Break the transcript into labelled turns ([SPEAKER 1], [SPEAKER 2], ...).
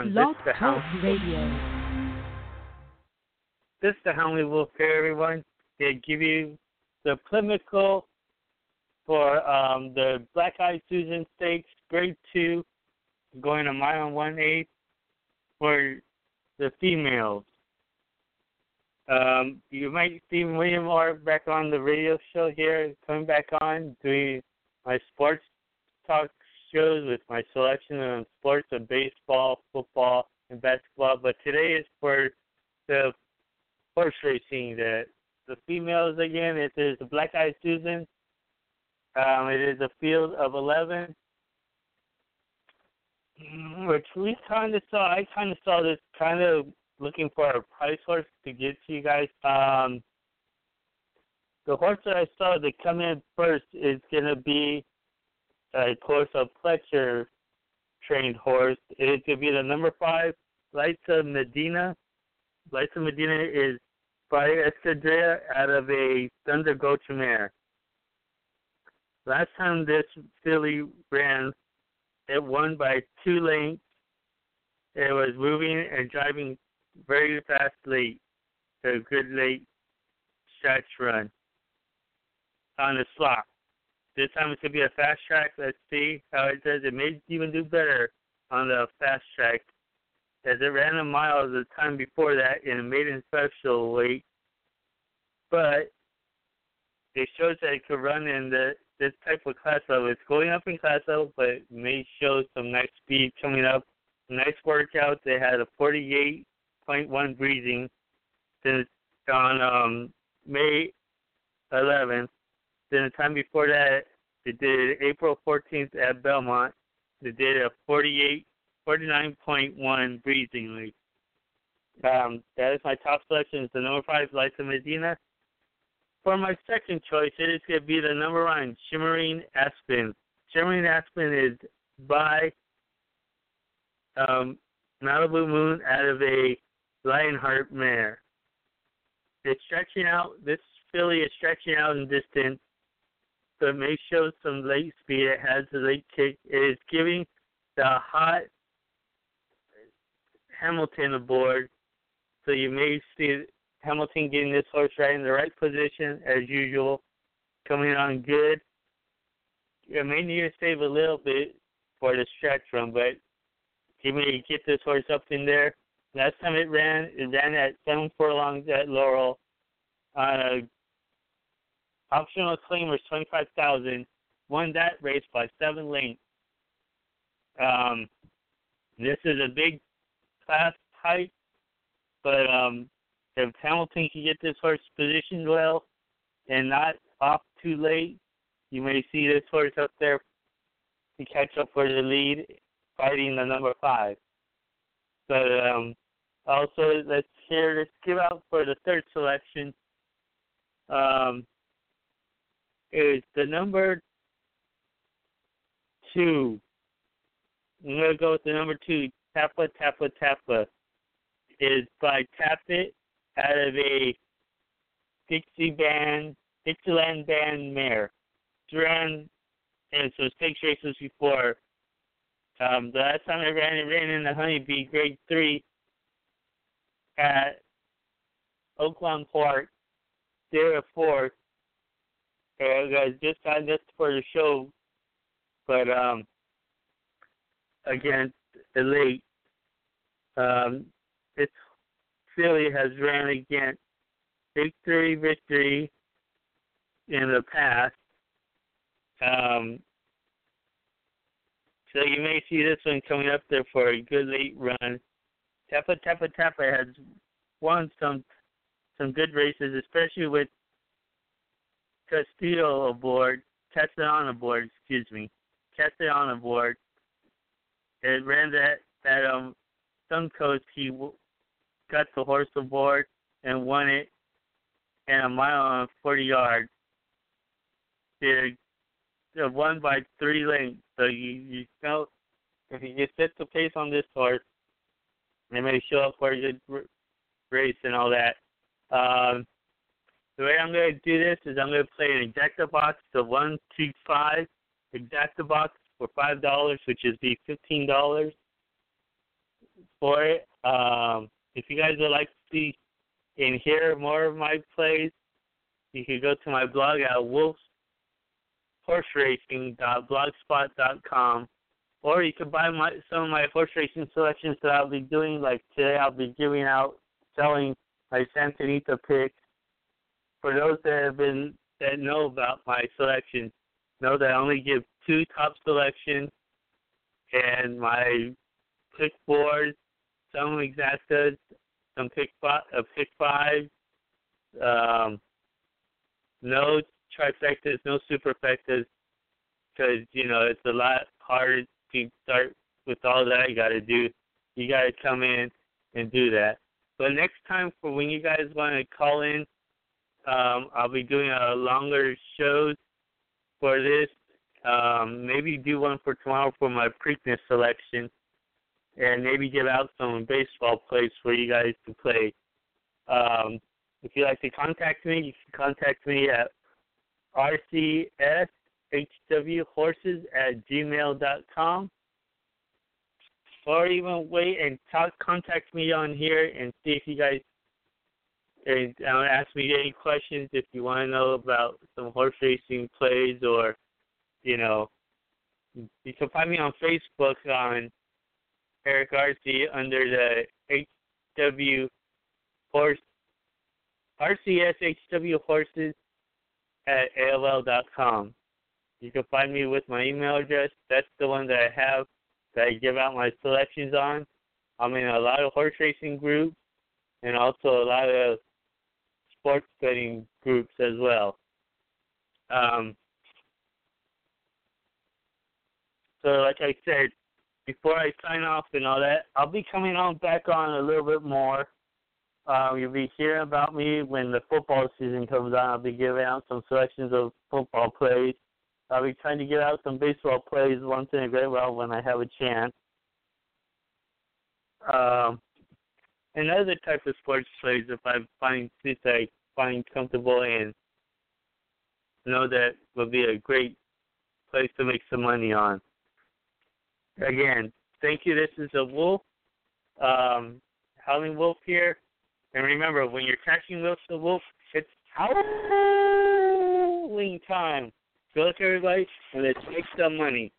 [SPEAKER 1] on
[SPEAKER 2] Blog
[SPEAKER 1] This the
[SPEAKER 2] Talk
[SPEAKER 1] Hound.
[SPEAKER 2] Radio.
[SPEAKER 1] This the Howling Wolf here, everyone. They give you the clinical for um, the Black Eyed Susan Stakes, grade two, going a mile and one eighth for the females. Um, you might see William R. back on the radio show here, coming back on, doing my sports talk shows with my selection on sports of baseball, football, and basketball. But today is for the horse racing. The the females again. It is the Black Eyed Susan. Um, it is a field of eleven, mm, which we kind of saw. I kind of saw this kind of looking for a price horse to get to you guys. Um, the horse that I saw that come in first is to be a course of Pletcher trained horse. It to be the number five, Liza Medina. Liza Medina is by Escadrilla out of a Thunder Gulch mare. Last time this filly ran, it won by two lengths. It was moving and driving very fast late. A good late stretch run on the slot. This time it's gonna be a fast track. Let's see how it does. It may even do better on the fast track, as it ran a mile the time before that in a maiden special weight. But it shows that it could run in the this type of class level. It's going up in class level, but may show some nice speed coming up. Nice workout. They had a 48.1 breathing since on um, May 11th. Then the time before that, they did April 14th at Belmont. They did a 48, 49.1 breathing lead. Um, that is my top selection. It's the number five, Liza Medina. For my second choice, it is going to be the number one, Shimmering Aspen. Shimmering Aspen is by um, Malibu Moon out of a Lionheart mare. It's stretching out. This filly is stretching out in distance, it may show some late speed. It has a late kick. It is giving the hot Hamilton aboard, so you may see Hamilton getting this horse right in the right position as usual, coming on good. You may need to save a little bit for the stretch run, but give me get this horse up in there. Last time it ran, it ran at seven furlongs at Laurel on a optional claim was twenty five thousand. Won that race by seven lengths. Um, this is a big class type, but um, if Hamilton can get this horse positioned well and not off too late, you may see this horse up there to catch up for the lead, fighting the number five. But um, also, let's hear let's give out for the third selection. Um, is the number two. I'm gonna go with the number two. Tappa Tappa Tappa is by Tapit out of a Dixie band, Dixieland band mare. It's ran and so six races before. Um, the last time I ran, it ran in the Honeybee Grade Three at Oaklawn Park. There a fourth. I guys just got this for the show, but um, against Elite, um, it's Philly has ran against victory, victory in the past. Um, so you may see this one coming up there for a good late run. Tappa Tappa Tappa has won some some good races, especially with Castillo aboard, Castellan aboard, excuse me, Castellan aboard. It ran that that um Suncoast. He w- got the horse aboard and won it in a mile and 40 yards. They they won by three lengths. So you you know if you just set the pace on this horse, it may show up for a good race and all that. Um, the way I'm going to do this is I'm going to play an exacta box, the one two five exacta box for five dollars, which is the fifteen dollars. for it. Um, if you guys would like to see and hear more of my plays, you can go to my blog at wolfshorseracing.blogspot.com, or you can buy my some of my horse racing selections that I'll be doing. Like today, I'll be giving out, selling my Santa Anita picks. For those that have been that know about my selections, know that I only give two top selections, and my pick board, some exactas, some pick five, uh, pick five, um, no trifectas, no superfectas, because you know it's a lot harder to start with all that you got to do. You got to come in and do that. But next time, for when you guys want to call in, um, I'll be doing a longer shows for this. Um, maybe do one for tomorrow for my Preakness selection, and maybe give out some baseball plays for you guys to play. Um, if you'd like to contact me, you can contact me at rcshwhorses at gmail.com. Or even wait and talk, contact me on here and see if you guys and uh, ask me any questions if you want to know about some horse racing plays or, you know, you can find me on Facebook on Eric RC under the HW Horse RCSHW Horses at AOL.com. You can find me with my email address. That's the one that I have that I give out my selections on. I'm in a lot of horse racing groups and also a lot of sports betting groups as well. Um, so, like I said, before I sign off and all that, I'll be coming on back on a little bit more. Um, you'll be hearing about me when the football season comes on. I'll be giving out some selections of football plays. I'll be trying to get out some baseball plays once in a great while when I have a chance. Um, and other type of sports plays if I find since I find comfortable and know that will be a great place to make some money on. Again, thank you. This is a wolf, um, howling wolf here. And remember, when you're catching wolves, the wolf, it's howling time. Good luck, everybody, and let's make some money.